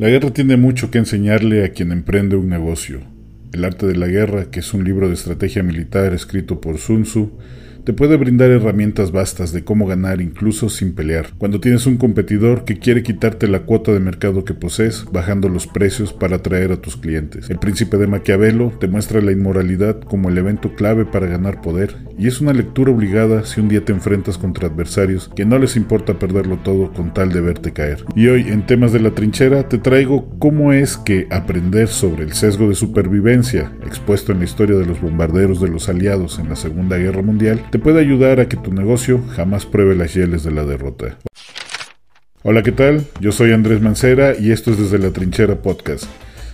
La guerra tiene mucho que enseñarle a quien emprende un negocio. El arte de la guerra, que es un libro de estrategia militar escrito por Sun Tzu, te puede brindar herramientas vastas de cómo ganar incluso sin pelear. Cuando tienes un competidor que quiere quitarte la cuota de mercado que posees, bajando los precios para atraer a tus clientes. El príncipe de Maquiavelo te muestra la inmoralidad como el evento clave para ganar poder, y es una lectura obligada si un día te enfrentas contra adversarios que no les importa perderlo todo con tal de verte caer. Y hoy, en temas de la trinchera, te traigo cómo es que aprender sobre el sesgo de supervivencia, expuesto en la historia de los bombarderos de los aliados en la Segunda Guerra Mundial, te puede ayudar a que tu negocio jamás pruebe las hieles de la derrota. Hola, ¿qué tal? Yo soy Andrés Mancera y esto es desde la Trinchera Podcast,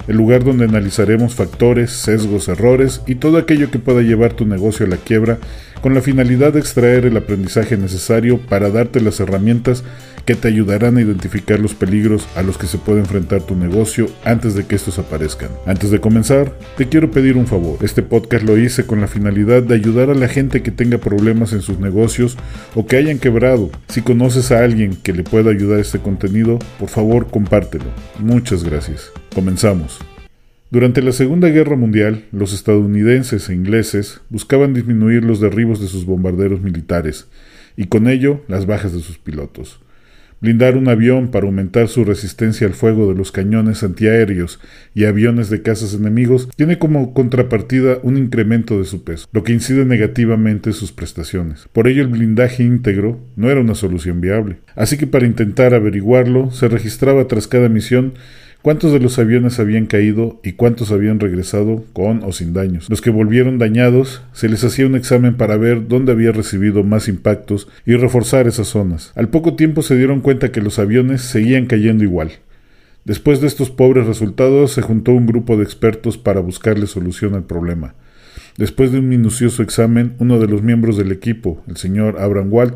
el lugar donde analizaremos factores, sesgos, errores y todo aquello que pueda llevar tu negocio a la quiebra con la finalidad de extraer el aprendizaje necesario para darte las herramientas que te ayudarán a identificar los peligros a los que se puede enfrentar tu negocio antes de que estos aparezcan. Antes de comenzar, te quiero pedir un favor. Este podcast lo hice con la finalidad de ayudar a la gente que tenga problemas en sus negocios o que hayan quebrado. Si conoces a alguien que le pueda ayudar este contenido, por favor compártelo. Muchas gracias. Comenzamos. Durante la Segunda Guerra Mundial, los estadounidenses e ingleses buscaban disminuir los derribos de sus bombarderos militares y con ello las bajas de sus pilotos. Blindar un avión para aumentar su resistencia al fuego de los cañones antiaéreos y aviones de cazas enemigos tiene como contrapartida un incremento de su peso, lo que incide negativamente en sus prestaciones. Por ello el blindaje íntegro no era una solución viable. Así que para intentar averiguarlo se registraba tras cada misión cuántos de los aviones habían caído y cuántos habían regresado con o sin daños. Los que volvieron dañados, se les hacía un examen para ver dónde había recibido más impactos y reforzar esas zonas. Al poco tiempo se dieron cuenta que los aviones seguían cayendo igual. Después de estos pobres resultados, se juntó un grupo de expertos para buscarle solución al problema. Después de un minucioso examen, uno de los miembros del equipo, el señor Abraham Walt,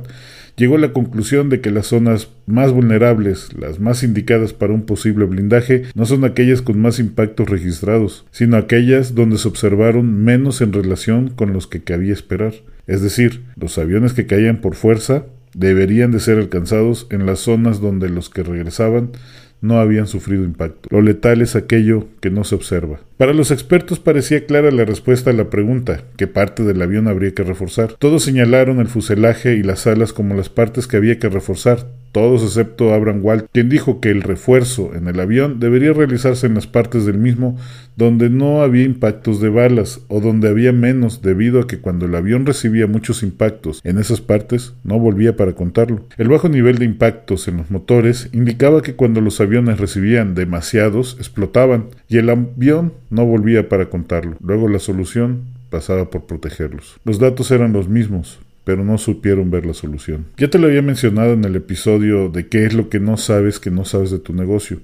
llegó a la conclusión de que las zonas más vulnerables, las más indicadas para un posible blindaje, no son aquellas con más impactos registrados, sino aquellas donde se observaron menos en relación con los que cabía esperar. Es decir, los aviones que caían por fuerza deberían de ser alcanzados en las zonas donde los que regresaban no habían sufrido impacto. Lo letal es aquello que no se observa. Para los expertos parecía clara la respuesta a la pregunta, ¿qué parte del avión habría que reforzar? Todos señalaron el fuselaje y las alas como las partes que había que reforzar, todos excepto Abraham Walt, quien dijo que el refuerzo en el avión debería realizarse en las partes del mismo donde no había impactos de balas o donde había menos debido a que cuando el avión recibía muchos impactos en esas partes no volvía para contarlo. El bajo nivel de impactos en los motores indicaba que cuando los aviones recibían demasiados explotaban y el avión no volvía para contarlo. Luego la solución pasaba por protegerlos. Los datos eran los mismos, pero no supieron ver la solución. Ya te lo había mencionado en el episodio de qué es lo que no sabes que no sabes de tu negocio,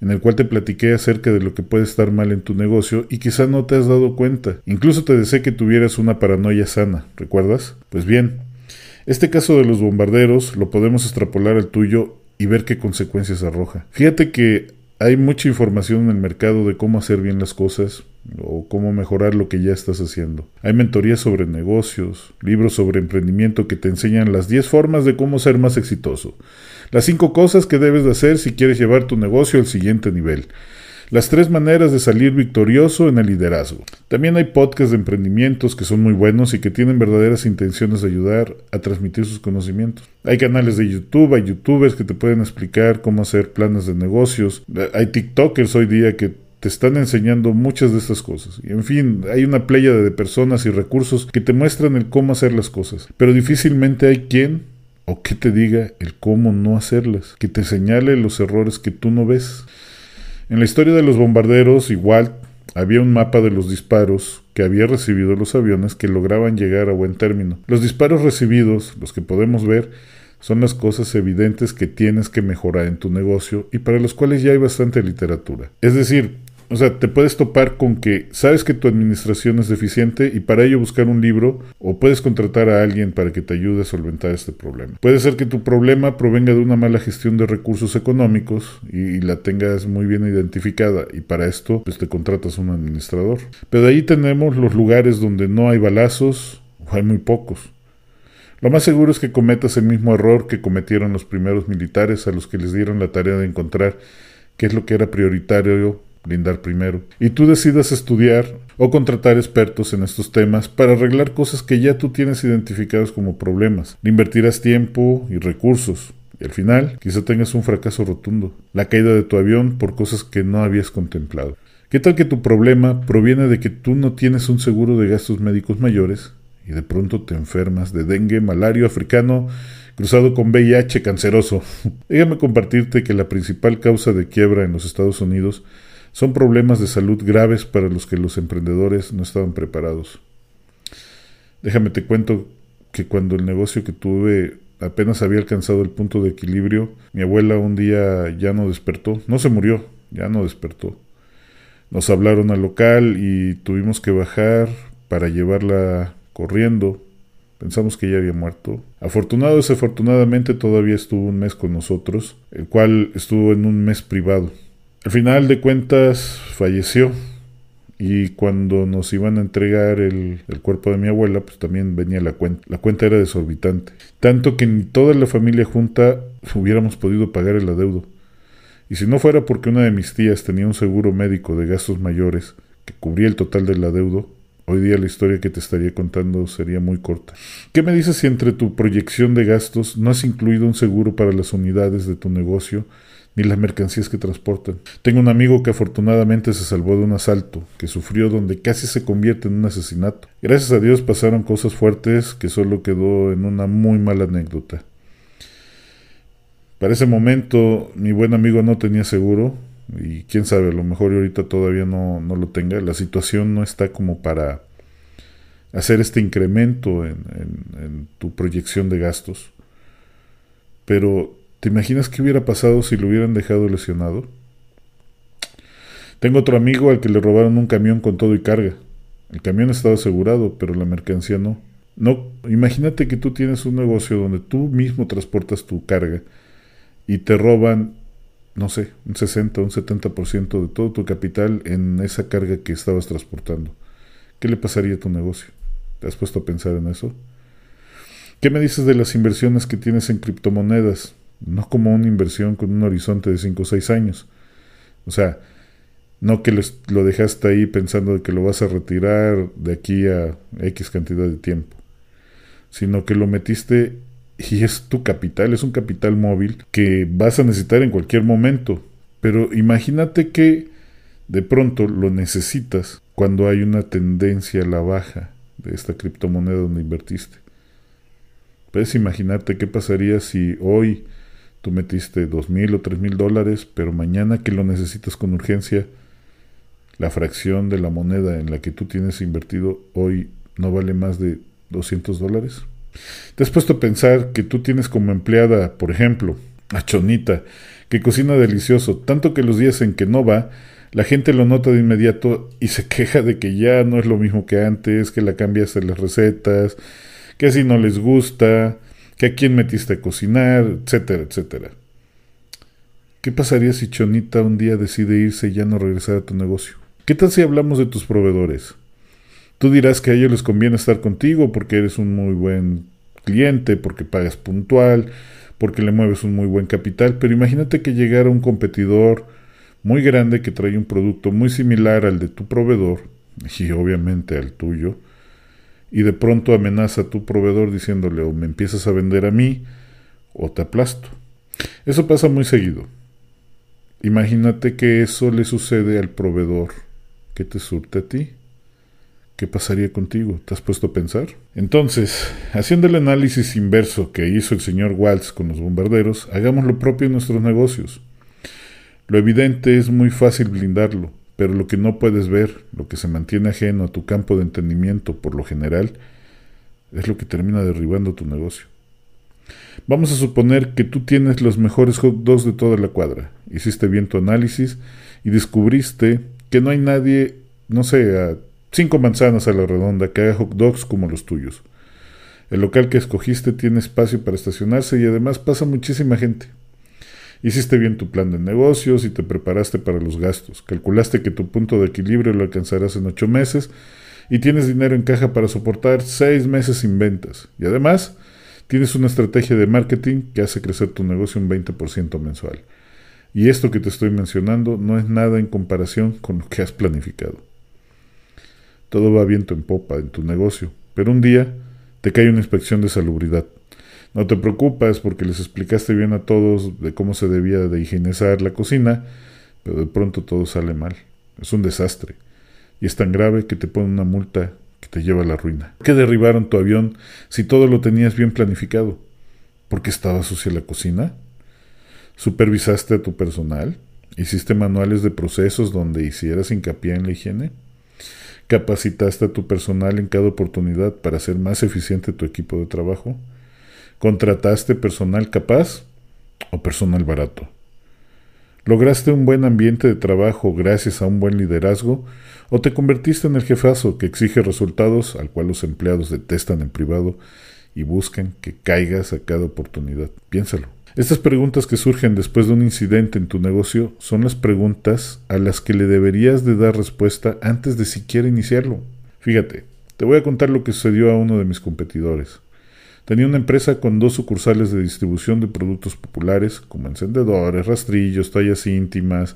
en el cual te platiqué acerca de lo que puede estar mal en tu negocio y quizá no te has dado cuenta. Incluso te deseé que tuvieras una paranoia sana, ¿recuerdas? Pues bien, este caso de los bombarderos lo podemos extrapolar al tuyo y ver qué consecuencias arroja. Fíjate que hay mucha información en el mercado de cómo hacer bien las cosas, o cómo mejorar lo que ya estás haciendo. Hay mentorías sobre negocios, libros sobre emprendimiento que te enseñan las 10 formas de cómo ser más exitoso, las 5 cosas que debes de hacer si quieres llevar tu negocio al siguiente nivel, las tres maneras de salir victorioso en el liderazgo. También hay podcasts de emprendimientos que son muy buenos y que tienen verdaderas intenciones de ayudar a transmitir sus conocimientos. Hay canales de YouTube, hay youtubers que te pueden explicar cómo hacer planes de negocios. Hay TikTokers hoy día que te están enseñando muchas de estas cosas. Y en fin, hay una playa de personas y recursos que te muestran el cómo hacer las cosas. Pero difícilmente hay quien o que te diga el cómo no hacerlas, que te señale los errores que tú no ves. En la historia de los bombarderos, igual había un mapa de los disparos que había recibido los aviones que lograban llegar a buen término. Los disparos recibidos, los que podemos ver, son las cosas evidentes que tienes que mejorar en tu negocio y para los cuales ya hay bastante literatura. Es decir, o sea, te puedes topar con que sabes que tu administración es deficiente y para ello buscar un libro o puedes contratar a alguien para que te ayude a solventar este problema. Puede ser que tu problema provenga de una mala gestión de recursos económicos y, la tengas muy bien identificada y para esto pues te contratas un administrador. Pero de ahí tenemos los lugares donde no hay balazos o hay muy pocos. Lo más seguro es que cometas el mismo error que cometieron los primeros militares a los que les dieron la tarea de encontrar qué es lo que era prioritario brindar primero, y tú decidas estudiar o contratar expertos en estos temas para arreglar cosas que ya tú tienes identificadas como problemas. Le invertirás tiempo y recursos, y al final quizá tengas un fracaso rotundo, la caída de tu avión por cosas que no habías contemplado. ¿Qué tal que tu problema proviene de que tú no tienes un seguro de gastos médicos mayores y de pronto te enfermas de dengue, malario africano, cruzado con VIH canceroso? Déjame compartirte que la principal causa de quiebra en los Estados Unidos son problemas de salud graves para los que los emprendedores no estaban preparados. Déjame te cuento que cuando el negocio que tuve apenas había alcanzado el punto de equilibrio, mi abuela un día ya no despertó, no se murió, ya no despertó. Nos hablaron al local y tuvimos que bajar para llevarla corriendo. Pensamos que ya había muerto. Afortunado desafortunadamente todavía estuvo un mes con nosotros, el cual estuvo en un mes privado. Al final de cuentas falleció y cuando nos iban a entregar el, cuerpo de mi abuela, pues también venía la cuenta. La cuenta era desorbitante. Tanto que ni toda la familia junta hubiéramos podido pagar el adeudo. Y si no fuera porque una de mis tías tenía un seguro médico de gastos mayores que cubría el total del adeudo, hoy día la historia que te estaría contando sería muy corta. ¿Qué me dices si entre tu proyección de gastos no has incluido un seguro para las unidades de tu negocio ni las mercancías que transportan? Tengo un amigo que afortunadamente se salvó de un asalto, que sufrió donde casi se convierte en un asesinato. Gracias a Dios pasaron cosas fuertes que solo quedó en una muy mala anécdota. Para ese momento mi buen amigo no tenía seguro y quién sabe, a lo mejor ahorita todavía no, no lo tenga. La situación no está como para hacer este incremento en, en, tu proyección de gastos. Pero, ¿te imaginas qué hubiera pasado si lo hubieran dejado lesionado? Tengo otro amigo al que le robaron un camión con todo y carga. El camión estaba asegurado, pero la mercancía no. No, imagínate que tú tienes un negocio donde tú mismo transportas tu carga y te roban, no sé, un 60, un 70% de todo tu capital en esa carga que estabas transportando. ¿Qué le pasaría a tu negocio? ¿Te has puesto a pensar en eso? ¿Qué me dices de las inversiones que tienes en criptomonedas? No como una inversión con un horizonte de 5 o 6 años. O sea, no que lo dejaste ahí pensando que lo vas a retirar de aquí a X cantidad de tiempo, sino que lo metiste y es tu capital, es un capital móvil que vas a necesitar en cualquier momento. Pero imagínate que de pronto lo necesitas cuando hay una tendencia a la baja de esta criptomoneda donde invertiste. Puedes imaginarte qué pasaría si hoy tú metiste dos mil o tres mil dólares, pero mañana que lo necesitas con urgencia, la fracción de la moneda en la que tú tienes invertido hoy no vale más de 200 dólares. ¿Te has puesto a pensar que tú tienes como empleada, por ejemplo, a Chonita, que cocina delicioso, tanto que los días en que no va, la gente lo nota de inmediato y se queja de que ya no es lo mismo que antes, que la cambiaste las recetas, que así no les gusta, que a quién metiste a cocinar, etcétera, etcétera. ¿Qué pasaría si Chonita un día decide irse y ya no regresar a tu negocio? ¿Qué tal si hablamos de tus proveedores? Tú dirás que a ellos les conviene estar contigo porque eres un muy buen cliente, porque pagas puntual, porque le mueves un muy buen capital, pero imagínate que llegara un competidor muy grande que trae un producto muy similar al de tu proveedor, y obviamente al tuyo, y de pronto amenaza a tu proveedor diciéndole o me empiezas a vender a mí o te aplasto. Eso pasa muy seguido. Imagínate que eso le sucede al proveedor que te surte a ti. ¿Qué pasaría contigo? ¿Te has puesto a pensar? Entonces, haciendo el análisis inverso que hizo el señor Waltz con los bombarderos, hagamos lo propio en nuestros negocios. Lo evidente es muy fácil blindarlo, pero lo que no puedes ver, lo que se mantiene ajeno a tu campo de entendimiento por lo general, es lo que termina derribando tu negocio. Vamos a suponer que tú tienes los mejores hot dogs de toda la cuadra. Hiciste bien tu análisis y descubriste que no hay nadie, no sé, a Cinco manzanas a la redonda que haga hot dogs como los tuyos. El local que escogiste tiene espacio para estacionarse y además pasa muchísima gente. Hiciste bien tu plan de negocios y te preparaste para los gastos. Calculaste que tu punto de equilibrio lo alcanzarás en ocho meses y tienes dinero en caja para soportar seis meses sin ventas. Y además, tienes una estrategia de marketing que hace crecer tu negocio un 20% mensual. Y esto que te estoy mencionando no es nada en comparación con lo que has planificado. Todo va viento en popa en tu negocio, pero un día te cae una inspección de salubridad. No te preocupes porque les explicaste bien a todos de cómo se debía de higienizar la cocina, pero de pronto todo sale mal. Es un desastre. Y es tan grave que te ponen una multa que te lleva a la ruina. ¿Por qué derribaron tu avión si todo lo tenías bien planificado? ¿Por qué estaba sucia la cocina? ¿Supervisaste a tu personal? ¿Hiciste manuales de procesos donde hicieras hincapié en la higiene? ¿Capacitaste a tu personal en cada oportunidad para hacer más eficiente tu equipo de trabajo? ¿Contrataste personal capaz o personal barato? ¿Lograste un buen ambiente de trabajo gracias a un buen liderazgo o te convertiste en el jefazo que exige resultados al cual los empleados detestan en privado y buscan que caigas a cada oportunidad? Piénsalo. Estas preguntas que surgen después de un incidente en tu negocio son las preguntas a las que le deberías de dar respuesta antes de siquiera iniciarlo. Fíjate, te voy a contar lo que sucedió a uno de mis competidores. Tenía una empresa con dos sucursales de distribución de productos populares, como encendedores, rastrillos, tallas íntimas,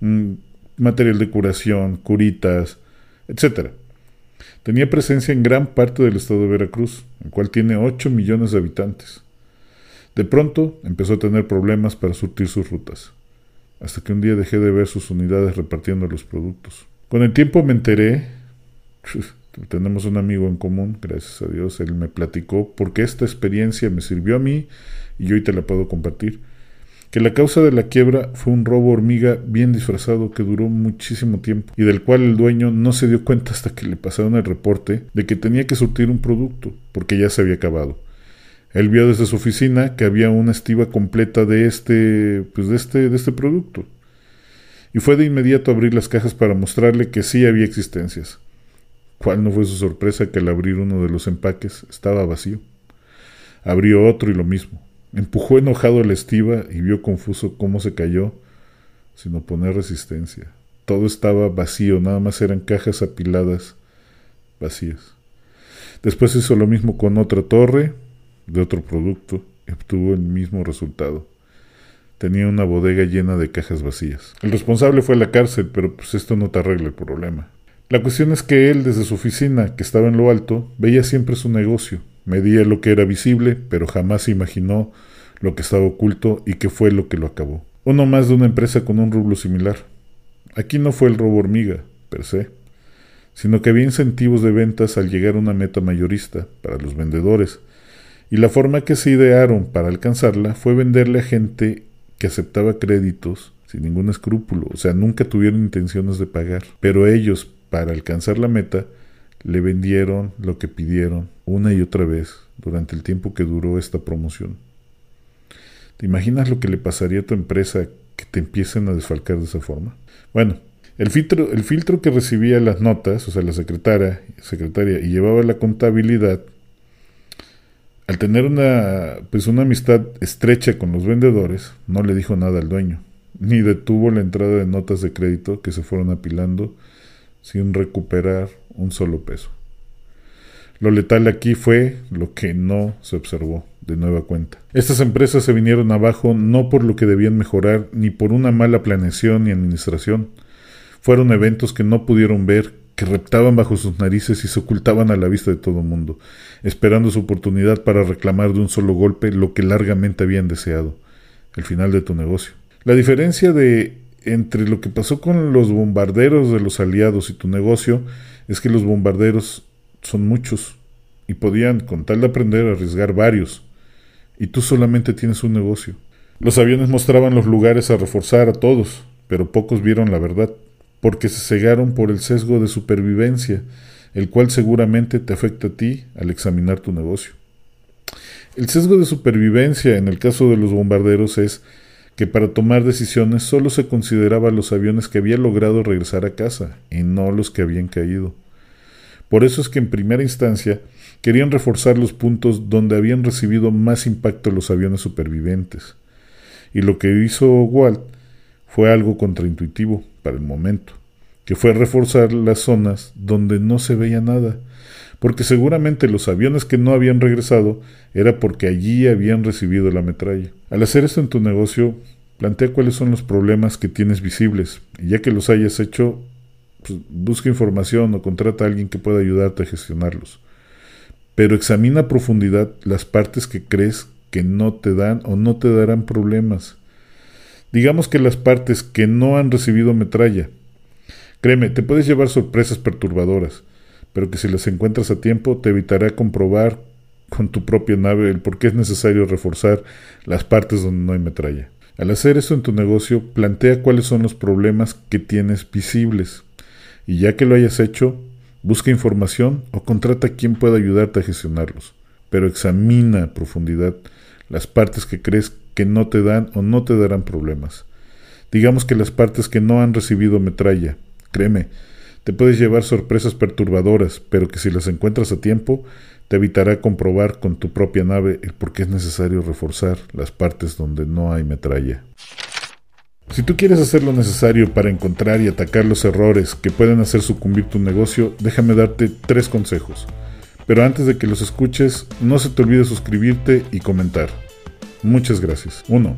mm, material de curación, curitas, etc. Tenía presencia en gran parte del estado de Veracruz, el cual tiene 8 millones de habitantes. De pronto empezó a tener problemas para surtir sus rutas, hasta que un día dejé de ver sus unidades repartiendo los productos. Con el tiempo me enteré tenemos un amigo en común, gracias a Dios, él me platicó porque esta experiencia me sirvió a mí y hoy te la puedo compartir. Que la causa de la quiebra fue un robo hormiga bien disfrazado que duró muchísimo tiempo y del cual el dueño no se dio cuenta hasta que le pasaron el reporte de que tenía que surtir un producto porque ya se había acabado. Él vio desde su oficina que había una estiva completa de este, pues de este, de este producto. Y fue de inmediato a abrir las cajas para mostrarle que sí había existencias. ¿Cuál no fue su sorpresa que al abrir uno de los empaques estaba vacío? Abrió otro y lo mismo. Empujó enojado la estiva y vio confuso cómo se cayó sin oponer resistencia. Todo estaba vacío, nada más eran cajas apiladas vacías. Después hizo lo mismo con otra torre de otro producto y obtuvo el mismo resultado. Tenía una bodega llena de cajas vacías. El responsable fue a la cárcel, pero pues esto no te arregla el problema. La cuestión es que él, desde su oficina, que estaba en lo alto, veía siempre su negocio, medía lo que era visible, pero jamás imaginó lo que estaba oculto y qué fue lo que lo acabó. Uno más de una empresa con un rublo similar. Aquí no fue el robo hormiga, per se, sino que había incentivos de ventas al llegar a una meta mayorista para los vendedores, y la forma que se idearon para alcanzarla fue venderle a gente que aceptaba créditos sin ningún escrúpulo, o sea, nunca tuvieron intenciones de pagar, pero ellos, para alcanzar la meta, le vendieron lo que pidieron una y otra vez durante el tiempo que duró esta promoción. ¿Te imaginas lo que le pasaría a tu empresa que te empiecen a desfalcar de esa forma? Bueno, el filtro, el filtro que recibía las notas, o sea, la secretaria, secretaria y llevaba la contabilidad, al tener una, pues una amistad estrecha con los vendedores, no le dijo nada al dueño, ni detuvo la entrada de notas de crédito que se fueron apilando sin recuperar un solo peso. Lo letal aquí fue lo que no se observó de nueva cuenta. Estas empresas se vinieron abajo no por lo que debían mejorar, ni por una mala planeación ni administración. Fueron eventos que no pudieron ver, que reptaban bajo sus narices y se ocultaban a la vista de todo el mundo, esperando su oportunidad para reclamar de un solo golpe lo que largamente habían deseado, el final de tu negocio. La diferencia de entre lo que pasó con los bombarderos de los aliados y tu negocio es que los bombarderos son muchos y podían, con tal de aprender, arriesgar varios. Y tú solamente tienes un negocio. Los aviones mostraban los lugares a reforzar a todos, pero pocos vieron la verdad, porque se cegaron por el sesgo de supervivencia, el cual seguramente te afecta a ti al examinar tu negocio. El sesgo de supervivencia en el caso de los bombarderos es que para tomar decisiones solo se consideraba los aviones que habían logrado regresar a casa y no los que habían caído. Por eso es que en primera instancia querían reforzar los puntos donde habían recibido más impacto los aviones supervivientes. Y lo que hizo Walt fue algo contraintuitivo para el momento, que fue reforzar las zonas donde no se veía nada, porque seguramente los aviones que no habían regresado era porque allí habían recibido la metralla. Al hacer esto en tu negocio, Plantea cuáles son los problemas que tienes visibles y ya que los hayas hecho, pues, busca información o contrata a alguien que pueda ayudarte a gestionarlos. Pero examina a profundidad las partes que crees que no te dan o no te darán problemas. Digamos que las partes que no han recibido metralla. Créeme, te puedes llevar sorpresas perturbadoras, pero que si las encuentras a tiempo te evitará comprobar con tu propia nave el por qué es necesario reforzar las partes donde no hay metralla. Al hacer eso en tu negocio, plantea cuáles son los problemas que tienes visibles. Y ya que lo hayas hecho, busca información o contrata a quien pueda ayudarte a gestionarlos. Pero examina a profundidad las partes que crees que no te dan o no te darán problemas. Digamos que las partes que no han recibido metralla. Créeme, te puedes llevar sorpresas perturbadoras, pero que si las encuentras a tiempo, te evitará comprobar con tu propia nave el por qué es necesario reforzar las partes donde no hay metralla. Si tú quieres hacer lo necesario para encontrar y atacar los errores que pueden hacer sucumbir tu negocio, déjame darte tres consejos. Pero antes de que los escuches, no se te olvide suscribirte y comentar. Muchas gracias. 1.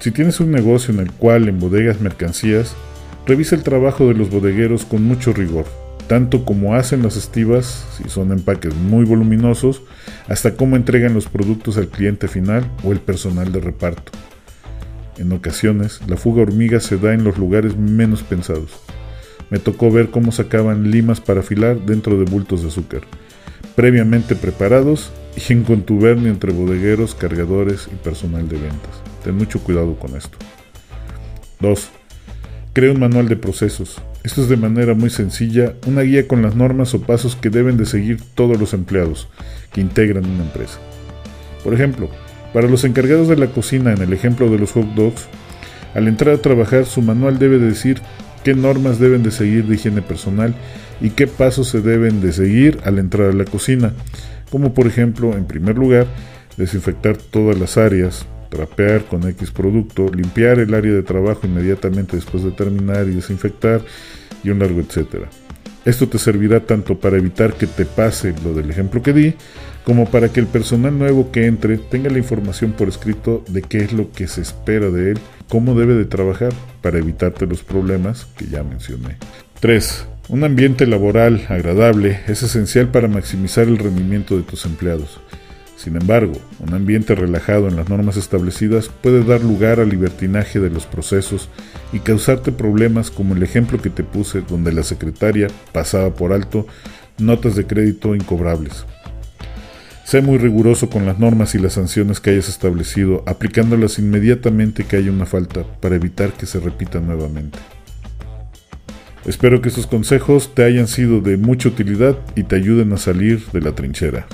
Si tienes un negocio en el cual embodegas mercancías, revisa el trabajo de los bodegueros con mucho rigor, tanto como hacen las estivas, si son empaques muy voluminosos, hasta cómo entregan los productos al cliente final o el personal de reparto. En ocasiones, la fuga hormiga se da en los lugares menos pensados. Me tocó ver cómo sacaban limas para afilar dentro de bultos de azúcar previamente preparados y en contubernio entre bodegueros, cargadores y personal de ventas. Ten mucho cuidado con esto. 2. Crea un manual de procesos. Esto es de manera muy sencilla, una guía con las normas o pasos que deben de seguir todos los empleados que integran una empresa. Por ejemplo, para los encargados de la cocina en el ejemplo de los hot dogs, al entrar a trabajar su manual debe decir qué normas deben de seguir de higiene personal y qué pasos se deben de seguir al entrar a la cocina, como por ejemplo, en primer lugar, desinfectar todas las áreas, trapear con X producto, limpiar el área de trabajo inmediatamente después de terminar y desinfectar, y un largo etcétera. Esto te servirá tanto para evitar que te pase lo del ejemplo que di, como para que el personal nuevo que entre tenga la información por escrito de qué es lo que se espera de él, cómo debe de trabajar para evitarte los problemas que ya mencioné. 3. Un ambiente laboral agradable es esencial para maximizar el rendimiento de tus empleados. Sin embargo, un ambiente relajado en las normas establecidas puede dar lugar al libertinaje de los procesos y causarte problemas como el ejemplo que te puse donde la secretaria pasaba por alto notas de crédito incobrables. Sé muy riguroso con las normas y las sanciones que hayas establecido, aplicándolas inmediatamente que haya una falta para evitar que se repita nuevamente. Espero que estos consejos te hayan sido de mucha utilidad y te ayuden a salir de la trinchera.